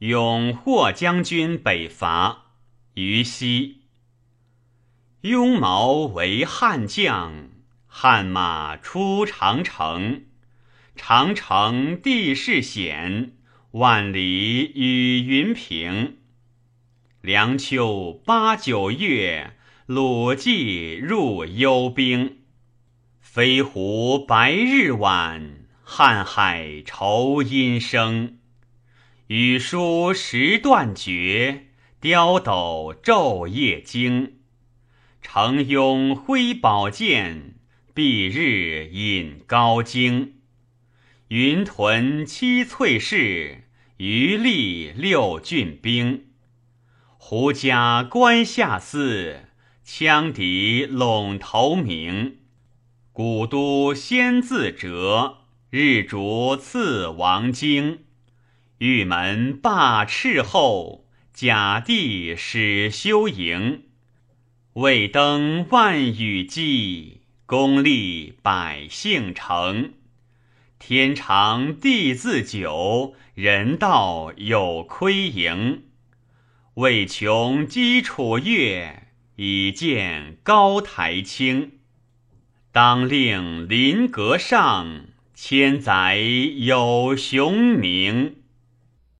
永霍将军北伐，于西。雍毛为汉将，汉马出长城。长城地势险，万里与云平。凉秋八九月，鲁骑入幽兵。飞狐白日晚，瀚海愁阴生。羽书时断绝，刁斗昼夜惊。程雍挥宝剑，蔽日饮高经。云屯七翠士，余力六郡兵。胡家关下司，羌敌陇头鸣。古都先自折，日逐次王京。玉门罢斥候，甲地始修营。未登万语稽，功立百姓成。天长地自久，人道有亏盈。未穷基础月，已见高台清。当令临阁上，千载有雄名。